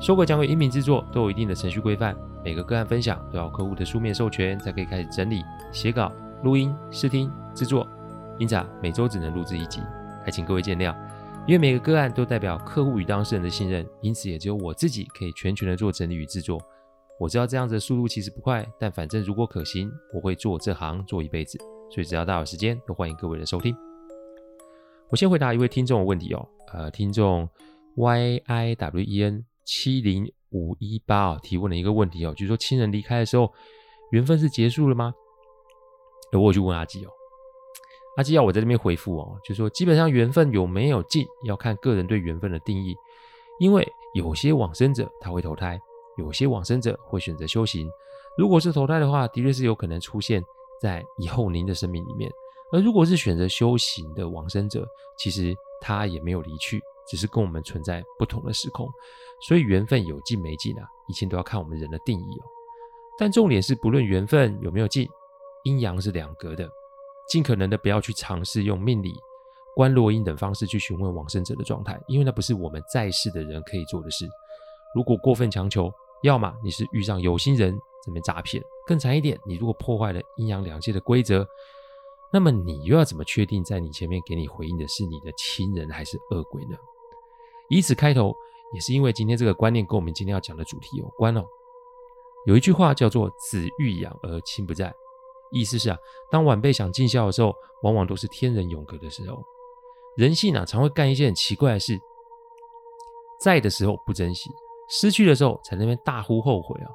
说诡讲鬼音频制作都有一定的程序规范。每个个案分享都要客户的书面授权，才可以开始整理、写稿、录音、试听、制作。因此啊，每周只能录制一集，还请各位见谅。因为每个个案都代表客户与当事人的信任，因此也只有我自己可以全权的做整理与制作。我知道这样子的速度其实不快，但反正如果可行，我会做这行做一辈子。所以只要大有时间，都欢迎各位的收听。我先回答一位听众的问题哦，呃，听众 Y I W E N 七零。五一八啊，提问了一个问题哦，就是说亲人离开的时候，缘分是结束了吗？我去问阿基哦，阿基要我在这边回复哦，就说基本上缘分有没有尽，要看个人对缘分的定义，因为有些往生者他会投胎，有些往生者会选择修行。如果是投胎的话，的确是有可能出现在以后您的生命里面；而如果是选择修行的往生者，其实他也没有离去。只是跟我们存在不同的时空，所以缘分有尽没尽啊，一切都要看我们人的定义哦。但重点是，不论缘分有没有尽，阴阳是两隔的，尽可能的不要去尝试用命理、观落阴等方式去询问往生者的状态，因为那不是我们在世的人可以做的事。如果过分强求，要么你是遇上有心人这边诈骗，更惨一点，你如果破坏了阴阳两界的规则，那么你又要怎么确定在你前面给你回应的是你的亲人还是恶鬼呢？以此开头，也是因为今天这个观念跟我们今天要讲的主题有关哦。有一句话叫做“子欲养而亲不在”，意思是啊，当晚辈想尽孝的时候，往往都是天人永隔的时候。人性啊，常会干一些很奇怪的事，在的时候不珍惜，失去的时候才在那边大呼后悔啊。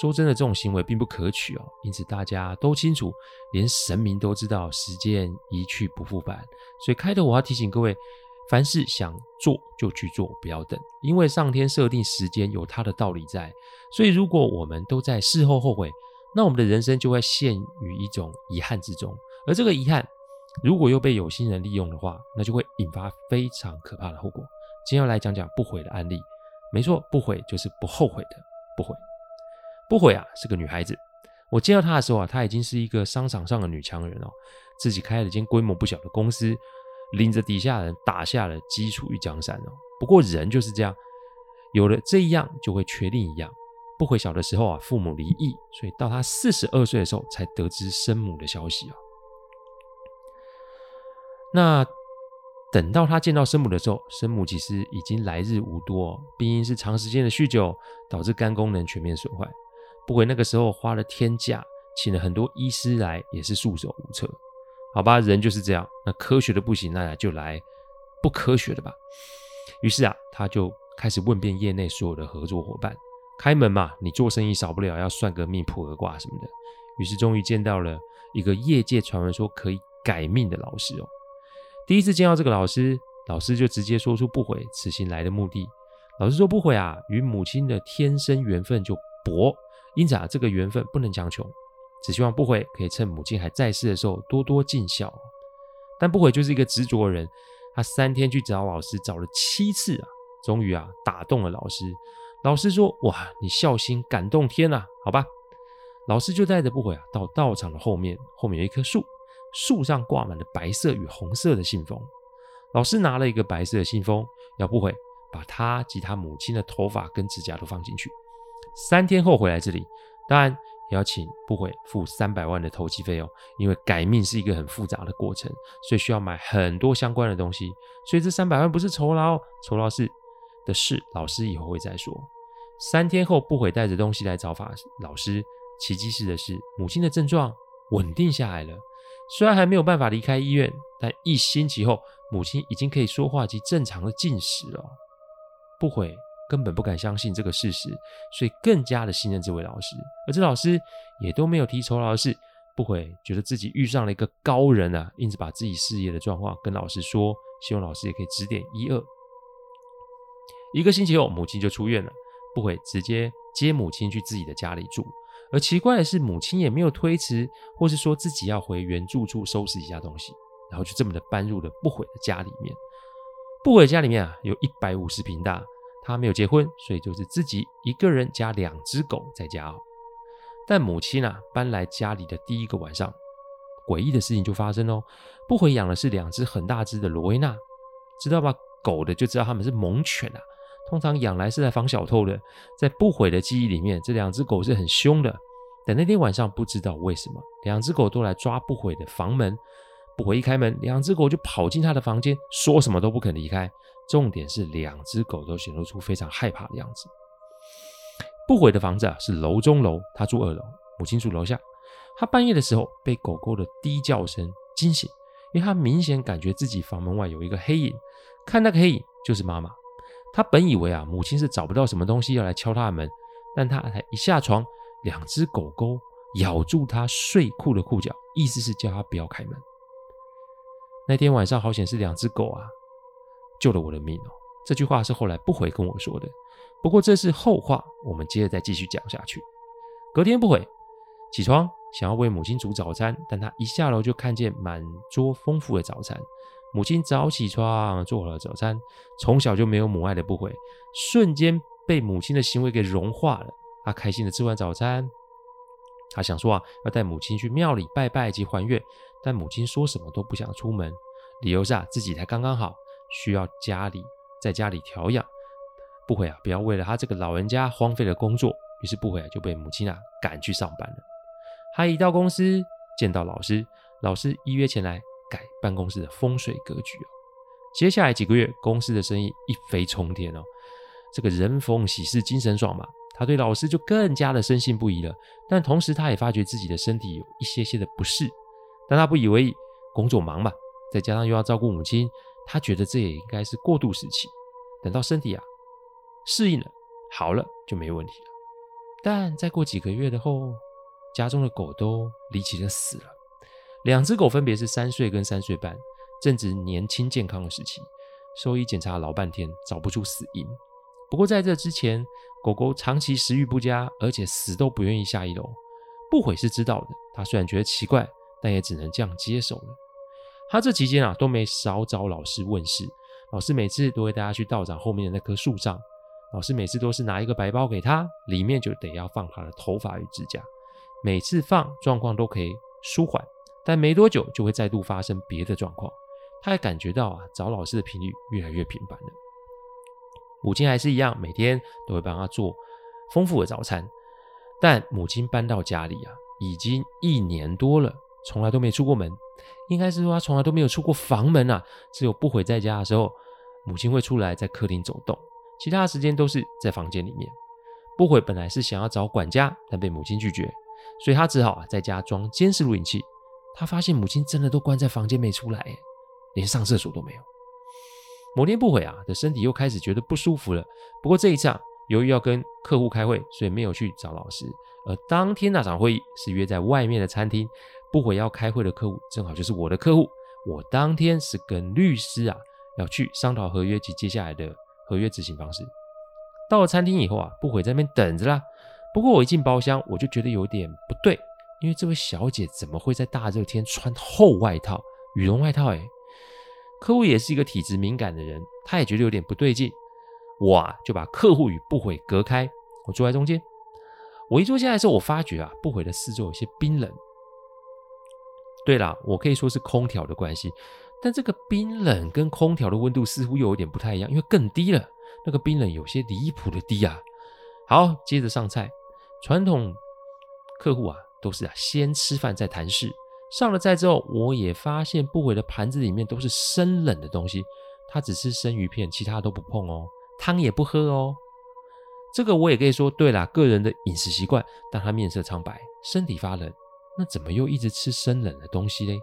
说真的，这种行为并不可取哦。因此大家都清楚，连神明都知道时间一去不复返。所以开头我要提醒各位。凡事想做就去做，不要等，因为上天设定时间有它的道理在。所以，如果我们都在事后后悔，那我们的人生就会陷于一种遗憾之中。而这个遗憾，如果又被有心人利用的话，那就会引发非常可怕的后果。今天要来讲讲不悔的案例。没错，不悔就是不后悔的不悔。不悔啊，是个女孩子。我见到她的时候啊，她已经是一个商场上的女强人哦，自己开了间规模不小的公司。领着底下人打下了基础与江山哦。不过人就是这样，有了这样就会缺另一样。不悔小的时候啊，父母离异，所以到他四十二岁的时候才得知生母的消息啊。那等到他见到生母的时候，生母其实已经来日无多，病因是长时间的酗酒导致肝功能全面损坏。不悔那个时候花了天价，请了很多医师来，也是束手无策。好吧，人就是这样。那科学的不行，那就来不科学的吧。于是啊，他就开始问遍业内所有的合作伙伴，开门嘛，你做生意少不了要算个命、卜个卦什么的。于是终于见到了一个业界传闻说可以改命的老师哦。第一次见到这个老师，老师就直接说出不悔此行来的目的。老师说不悔啊，与母亲的天生缘分就薄，因此啊，这个缘分不能强求。只希望不悔可以趁母亲还在世的时候多多尽孝，但不悔就是一个执着的人。他三天去找老师，找了七次啊，终于啊打动了老师。老师说：“哇，你孝心感动天啊，好吧。”老师就带着不悔啊到道场的后面，后面有一棵树，树上挂满了白色与红色的信封。老师拿了一个白色的信封，要不悔把他及他母亲的头发跟指甲都放进去。三天后回来这里，当然。也要请不悔付三百万的投机费用，因为改命是一个很复杂的过程，所以需要买很多相关的东西。所以这三百万不是酬劳，酬劳是的事，老师以后会再说。三天后，不悔带着东西来找法老师。奇迹是的是，母亲的症状稳定下来了，虽然还没有办法离开医院，但一星期后，母亲已经可以说话及正常的进食了。不悔。根本不敢相信这个事实，所以更加的信任这位老师。而这老师也都没有提酬劳的事，不悔觉得自己遇上了一个高人啊，因此把自己事业的状况跟老师说，希望老师也可以指点一二。一个星期后，母亲就出院了，不悔直接接母亲去自己的家里住。而奇怪的是，母亲也没有推辞，或是说自己要回原住处收拾一下东西，然后就这么的搬入了不悔的家里面。不悔家里面啊，有一百五十平大，他没有结婚，所以就是自己一个人加两只狗在家。但母亲啊，搬来家里的第一个晚上，诡异的事情就发生喽。不悔养的是两只很大只的罗威纳，知道吧？狗的就知道他们是猛犬啊。通常养来是来防小偷的，在不悔的记忆里面，这两只狗是很凶的。但那天晚上不知道为什么，两只狗都来抓不悔的房门。不悔一开门，两只狗就跑进他的房间，说什么都不肯离开。重点是两只狗都显露出非常害怕的样子。不悔的房子啊是楼中楼，他住二楼，母亲住楼下。他半夜的时候被狗狗的低叫声惊醒，因为他明显感觉自己房门外有一个黑影，看那个黑影就是妈妈。他本以为啊，母亲是找不到什么东西要来敲他的门，但他才一下床，两只狗狗咬住他睡裤的裤脚，意思是叫他不要开门。那天晚上好险是两只狗啊，救了我的命哦。这句话是后来不悔跟我说的，不过这是后话，我们接着再继续讲下去。隔天不悔起床，想要为母亲煮早餐，但他一下楼就看见满桌丰富的早餐。母亲早起床做好了早餐，从小就没有母爱的不悔，瞬间被母亲的行为给融化了。他开心的吃完早餐，他想说啊，要带母亲去庙里拜拜及还愿，但母亲说什么都不想出门，理由是啊，自己才刚刚好，需要家里在家里调养。不悔啊，不要为了他这个老人家荒废了工作，于是不悔啊就被母亲啊赶去上班了。他一到公司见到老师，老师依约前来。改办公室的风水格局哦。接下来几个月，公司的生意一飞冲天哦。这个人逢喜事精神爽嘛，他对老师就更加的深信不疑了。但同时，他也发觉自己的身体有一些些的不适，但他不以为意，工作忙嘛，再加上又要照顾母亲，他觉得这也应该是过渡时期。等到身体啊适应了，好了就没问题了。但再过几个月的后，家中的狗都离奇的死了。两只狗分别是三岁跟三岁半，正值年轻健康的时期。兽医检查老半天，找不出死因。不过在这之前，狗狗长期食欲不佳，而且死都不愿意下一楼。不悔是知道的，他虽然觉得奇怪，但也只能这样接受了。他这期间啊，都没少找老师问事。老师每次都会带他去道长后面的那棵树上。老师每次都是拿一个白包给他，里面就得要放他的头发与指甲。每次放状况都可以舒缓。但没多久就会再度发生别的状况，他还感觉到啊，找老师的频率越来越频繁了。母亲还是一样，每天都会帮他做丰富的早餐。但母亲搬到家里啊，已经一年多了，从来都没出过门。应该是说他从来都没有出过房门啊，只有不悔在家的时候，母亲会出来在客厅走动，其他的时间都是在房间里面。不悔本来是想要找管家，但被母亲拒绝，所以他只好在家装监视录影器。他发现母亲真的都关在房间没出来，连上厕所都没有。某天不悔啊的身体又开始觉得不舒服了。不过这一次啊，由于要跟客户开会，所以没有去找老师。而当天那场会议是约在外面的餐厅，不悔要开会的客户正好就是我的客户。我当天是跟律师啊要去商讨合约及接下来的合约执行方式。到了餐厅以后啊，不悔在那边等着啦。不过我一进包厢，我就觉得有点不对。因为这位小姐怎么会在大热天穿厚外套、羽绒外套？哎，客户也是一个体质敏感的人，他也觉得有点不对劲。我啊就把客户与不悔隔开，我坐在中间。我一坐下来的时候，我发觉啊，不悔的四周有些冰冷。对啦，我可以说是空调的关系，但这个冰冷跟空调的温度似乎又有点不太一样，因为更低了。那个冰冷有些离谱的低啊。好，接着上菜，传统客户啊。都是啊，先吃饭再谈事。上了菜之后，我也发现不悔的盘子里面都是生冷的东西，他只吃生鱼片，其他都不碰哦，汤也不喝哦。这个我也可以说对啦，个人的饮食习惯。但他面色苍白，身体发冷，那怎么又一直吃生冷的东西嘞？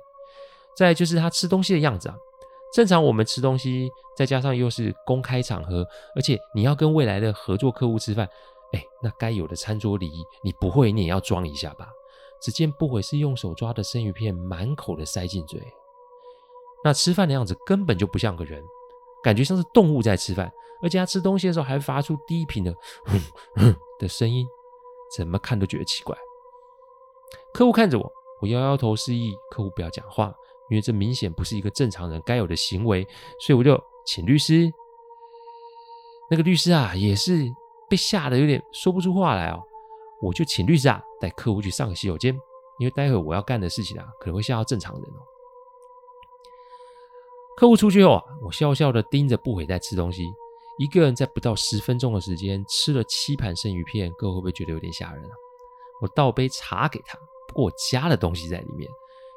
再就是他吃东西的样子啊，正常我们吃东西，再加上又是公开场合，而且你要跟未来的合作客户吃饭，哎，那该有的餐桌礼仪，你不会，你也要装一下吧？只见不悔是用手抓的生鱼片，满口的塞进嘴。那吃饭的样子根本就不像个人，感觉像是动物在吃饭。而且他吃东西的时候还发出低频的“哼哼”的声音，怎么看都觉得奇怪。客户看着我，我摇摇头示意客户不要讲话，因为这明显不是一个正常人该有的行为，所以我就请律师。那个律师啊，也是被吓得有点说不出话来哦。我就请律师啊带客户去上个洗手间，因为待会我要干的事情啊可能会吓到正常人哦。客户出去后啊，我笑笑的盯着不悔在吃东西，一个人在不到十分钟的时间吃了七盘生鱼片，各位会不会觉得有点吓人啊？我倒杯茶给他，过我加了东西在里面。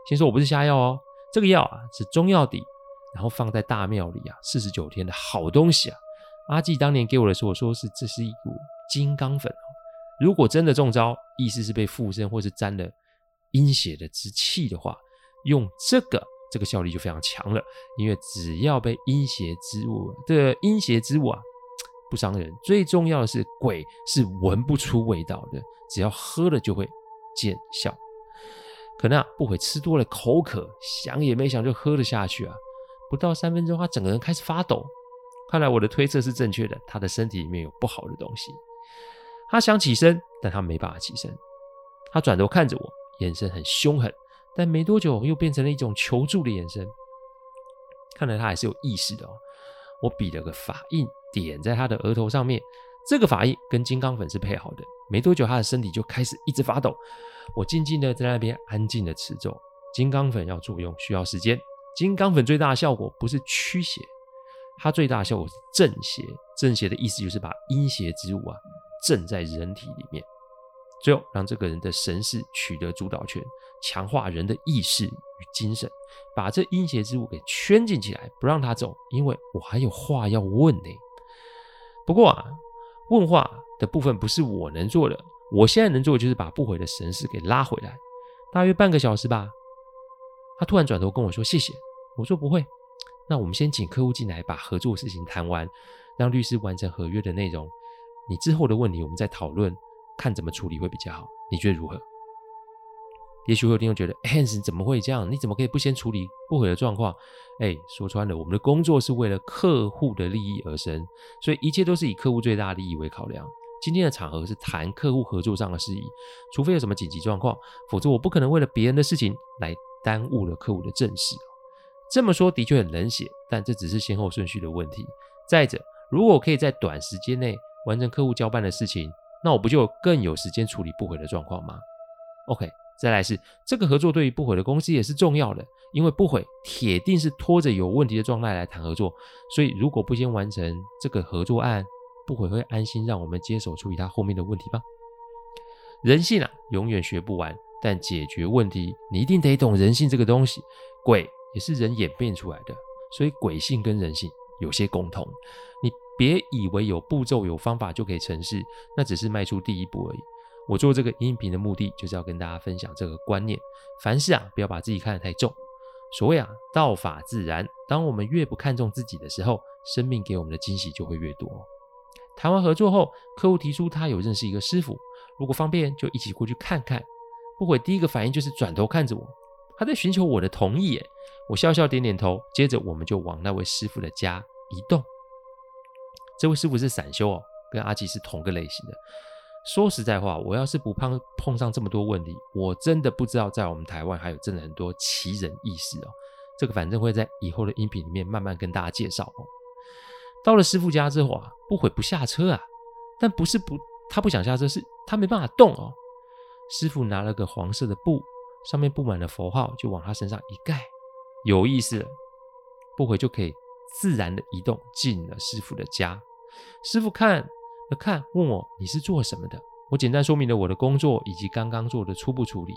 先说我不是下药哦，这个药啊是中药底，然后放在大庙里啊四十九天的好东西啊。阿纪当年给我的时候说是这是一股金刚粉哦，如果真的中招，意思是被附身或是沾了阴邪的之气的话，用这个这个效力就非常强了。因为只要被阴邪之物的阴邪之物啊不伤人，最重要的是鬼是闻不出味道的，只要喝了就会见效。可能啊不悔吃多了口渴，想也没想就喝了下去啊，不到三分钟他整个人开始发抖。看来我的推测是正确的，他的身体里面有不好的东西。他想起身，但他没办法起身。他转头看着我，眼神很凶狠，但没多久又变成了一种求助的眼神。看来他还是有意识的哦。我比了个法印，点在他的额头上面。这个法印跟金刚粉是配好的。没多久，他的身体就开始一直发抖。我静静的在那边安静的持咒。金刚粉要作用需要时间。金刚粉最大的效果不是驱邪。它最大的效果是镇邪，镇邪的意思就是把阴邪之物啊镇在人体里面，最后让这个人的神识取得主导权，强化人的意识与精神，把这阴邪之物给圈禁起来，不让他走。因为我还有话要问呢。不过啊，问话的部分不是我能做的，我现在能做的就是把不悔的神识给拉回来，大约半个小时吧。他突然转头跟我说：“谢谢。”我说：“不会。”那我们先请客户进来，把合作事情谈完，让律师完成合约的内容。你之后的问题，我们再讨论，看怎么处理会比较好。你觉得如何？也许会有听众觉得，Hans 怎么会这样？你怎么可以不先处理不悔的状况？哎，说穿了，我们的工作是为了客户的利益而生，所以一切都是以客户最大利益为考量。今天的场合是谈客户合作上的事宜，除非有什么紧急状况，否则我不可能为了别人的事情来耽误了客户的正事。这么说的确很冷血，但这只是先后顺序的问题。再者，如果我可以在短时间内完成客户交办的事情，那我不就更有时间处理不悔的状况吗？OK，再来是这个合作对于不悔的公司也是重要的，因为不悔铁定是拖着有问题的状态来谈合作，所以如果不先完成这个合作案，不悔会安心让我们接手处理他后面的问题吗？人性啊，永远学不完，但解决问题你一定得懂人性这个东西，鬼。也是人演变出来的，所以鬼性跟人性有些共同。你别以为有步骤、有方法就可以成事，那只是迈出第一步而已。我做这个音频的目的，就是要跟大家分享这个观念：凡事啊，不要把自己看得太重。所谓啊，道法自然。当我们越不看重自己的时候，生命给我们的惊喜就会越多。谈完合作后，客户提出他有认识一个师傅，如果方便就一起过去看看。不悔第一个反应就是转头看着我，他在寻求我的同意。耶。我笑笑点点头，接着我们就往那位师傅的家移动。这位师傅是散修哦，跟阿吉是同个类型的。说实在话，我要是不碰碰上这么多问题，我真的不知道在我们台湾还有真的很多奇人异事哦。这个反正会在以后的音频里面慢慢跟大家介绍哦。到了师傅家之后啊，不悔不下车啊，但不是不他不想下车，是他没办法动哦。师傅拿了个黄色的布，上面布满了佛号，就往他身上一盖。有意思了，不悔就可以自然的移动进了师傅的家。师傅看了看，问我你是做什么的？我简单说明了我的工作以及刚刚做的初步处理。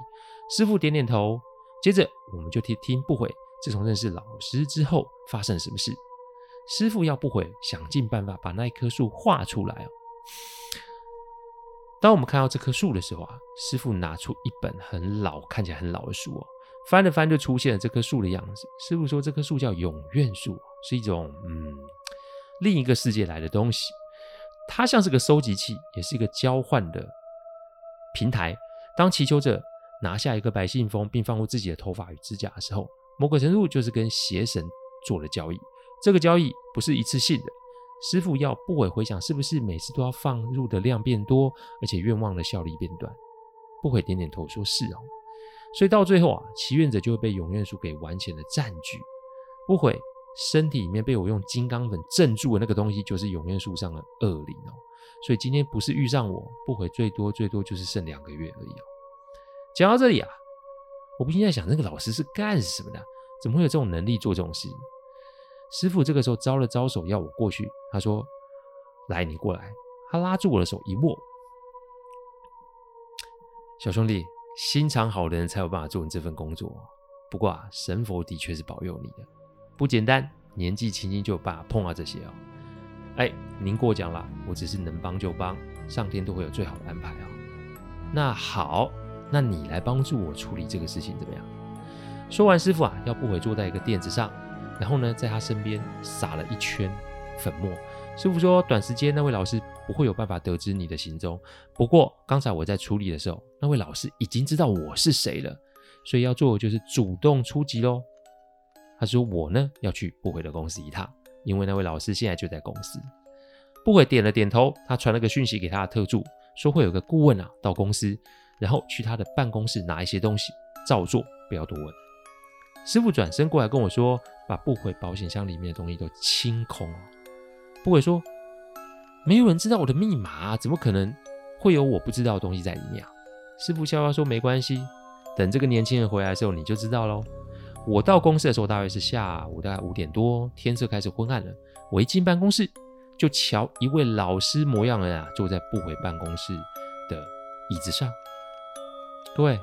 师傅点点头，接着我们就听听不悔自从认识老师之后发生了什么事。师傅要不悔想尽办法把那一棵树画出来哦。当我们看到这棵树的时候啊，师傅拿出一本很老、看起来很老的书哦。翻了翻，就出现了这棵树的样子。师傅说，这棵树叫永愿树，是一种嗯另一个世界来的东西。它像是个收集器，也是一个交换的平台。当祈求者拿下一个白信封，并放入自己的头发与指甲的时候，某个程度就是跟邪神做了交易。这个交易不是一次性的。师傅要不悔回想，是不是每次都要放入的量变多，而且愿望的效力变短？不悔点点头说：“是哦。”所以到最后啊，祈愿者就会被永愿树给完全的占据。不悔身体里面被我用金刚粉镇住的那个东西，就是永愿树上的恶灵哦。所以今天不是遇上我，不悔最多最多就是剩两个月而已哦。讲到这里啊，我不禁在想，那个老师是干什么的？怎么会有这种能力做这种事？师傅这个时候招了招手要我过去，他说：“来，你过来。”他拉住我的手一握，小兄弟，心肠好的人才有办法做你这份工作。不过啊，神佛的确是保佑你的，不简单，年纪轻轻就有办法碰到这些哦。哎，您过奖了，我只是能帮就帮，上天都会有最好的安排啊。那好，那你来帮助我处理这个事情怎么样？说完，师傅啊，要不回坐在一个垫子上，然后呢，在他身边撒了一圈粉末。师傅说，短时间那位老师不会有办法得知你的行踪。不过刚才我在处理的时候，那位老师已经知道我是谁了，所以要做的就是主动出击喽。他说我呢要去不悔的公司一趟。因为那位老师现在就在公司，不悔点了点头。他传了个讯息给他的特助，说会有个顾问啊到公司，然后去他的办公室拿一些东西，照做，不要多问。师傅转身过来跟我说，把不悔保险箱里面的东西都清空。不悔说，没有人知道我的密码，怎么可能会有我不知道的东西在里面啊？师父笑笑说，没关系，等这个年轻人回来的时候你就知道喽。我到公司的时候大约是下午大概五点多，天色开始昏暗了。我一进办公室，就瞧一位老师模样人啊，坐在不悔办公室的椅子上。各位，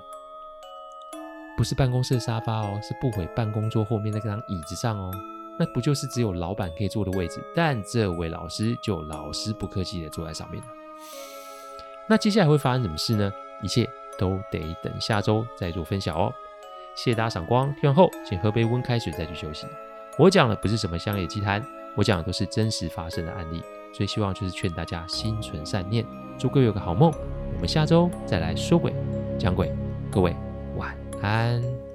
不是办公室的沙发哦，是不回办公桌后面那张椅子上哦。那不就是只有老板可以坐的位置？但这位老师就老师不客气的坐在上面了。那接下来会发生什么事呢？一切都得等下周再做分享哦。谢谢大家赏光，听完后请喝杯温开水再去休息。我讲的不是什么乡野奇谈，我讲的都是真实发生的案例，所以希望就是劝大家心存善念，祝各位有个好梦。我们下周再来说鬼讲鬼，各位安。